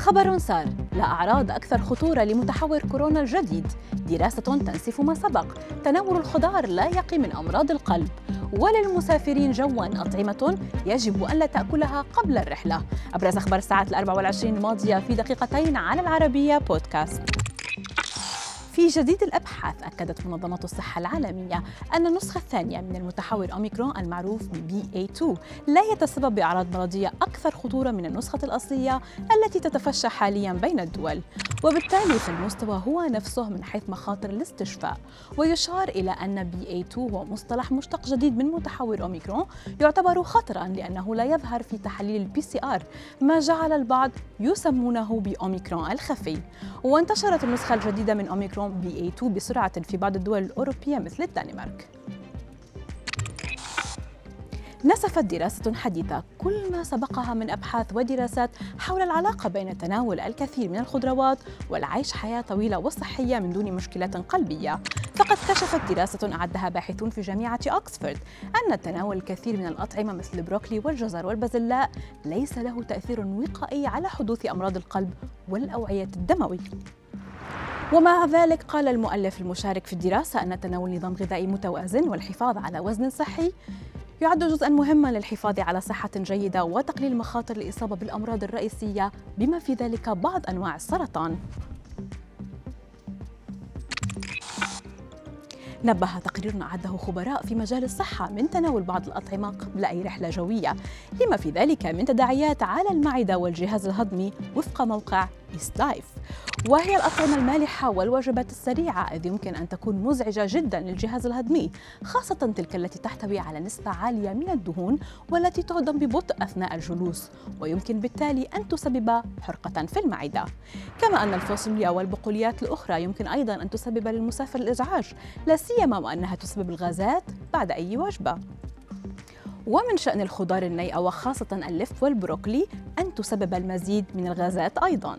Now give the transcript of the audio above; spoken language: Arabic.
خبر سار لا أعراض أكثر خطورة لمتحور كورونا الجديد. دراسة تنسف ما سبق. تناول الخضار لا يقي من أمراض القلب. وللمسافرين جوا أطعمة يجب أن لا تأكلها قبل الرحلة. أبرز أخبار الساعات الأربع والعشرين الماضية في دقيقتين على العربية بودكاست. في جديد الأبحاث أكدت منظمة الصحة العالمية أن النسخة الثانية من المتحور أوميكرون المعروف ب BA2 لا يتسبب بأعراض مرضية أكثر خطورة من النسخة الأصلية التي تتفشى حاليا بين الدول. وبالتالي فالمستوى هو نفسه من حيث مخاطر الاستشفاء. ويشار إلى أن BA2 هو مصطلح مشتق جديد من متحور أوميكرون يعتبر خطرا لأنه لا يظهر في تحاليل البي سي آر ما جعل البعض يسمونه بأوميكرون الخفي. وانتشرت النسخة الجديدة من أوميكرون BA2 بسرعة في بعض الدول الأوروبية مثل الدنمارك. نسفت دراسة حديثة كل ما سبقها من أبحاث ودراسات حول العلاقة بين تناول الكثير من الخضروات والعيش حياة طويلة وصحية من دون مشكلات قلبية. فقد كشفت دراسة أعدها باحثون في جامعة أكسفورد أن تناول الكثير من الأطعمة مثل البروكلي والجزر والبازلاء ليس له تأثير وقائي على حدوث أمراض القلب والأوعية الدموية. ومع ذلك قال المؤلف المشارك في الدراسة أن تناول نظام غذائي متوازن والحفاظ على وزن صحي يعد جزءا مهما للحفاظ على صحة جيدة وتقليل مخاطر الإصابة بالأمراض الرئيسية بما في ذلك بعض أنواع السرطان. نبه تقرير أعده خبراء في مجال الصحة من تناول بعض الأطعمة قبل أي رحلة جوية لما في ذلك من تداعيات على المعدة والجهاز الهضمي وفق موقع Best Life وهي الأطعمة المالحة والوجبات السريعة. إذ يمكن أن تكون مزعجة جدا للجهاز الهضمي خاصة تلك التي تحتوي على نسبة عالية من الدهون والتي تهضم ببطء أثناء الجلوس ويمكن بالتالي أن تسبب حرقة في المعدة. كما أن الفاصوليا والبقوليات الأخرى يمكن أيضا أن تسبب للمسافر الإزعاج لا سيما وأنها تسبب الغازات بعد أي وجبة ومن شأن الخضار النيئة وخاصة اللف والبروكلي أن تسبب المزيد من الغازات أيضاً.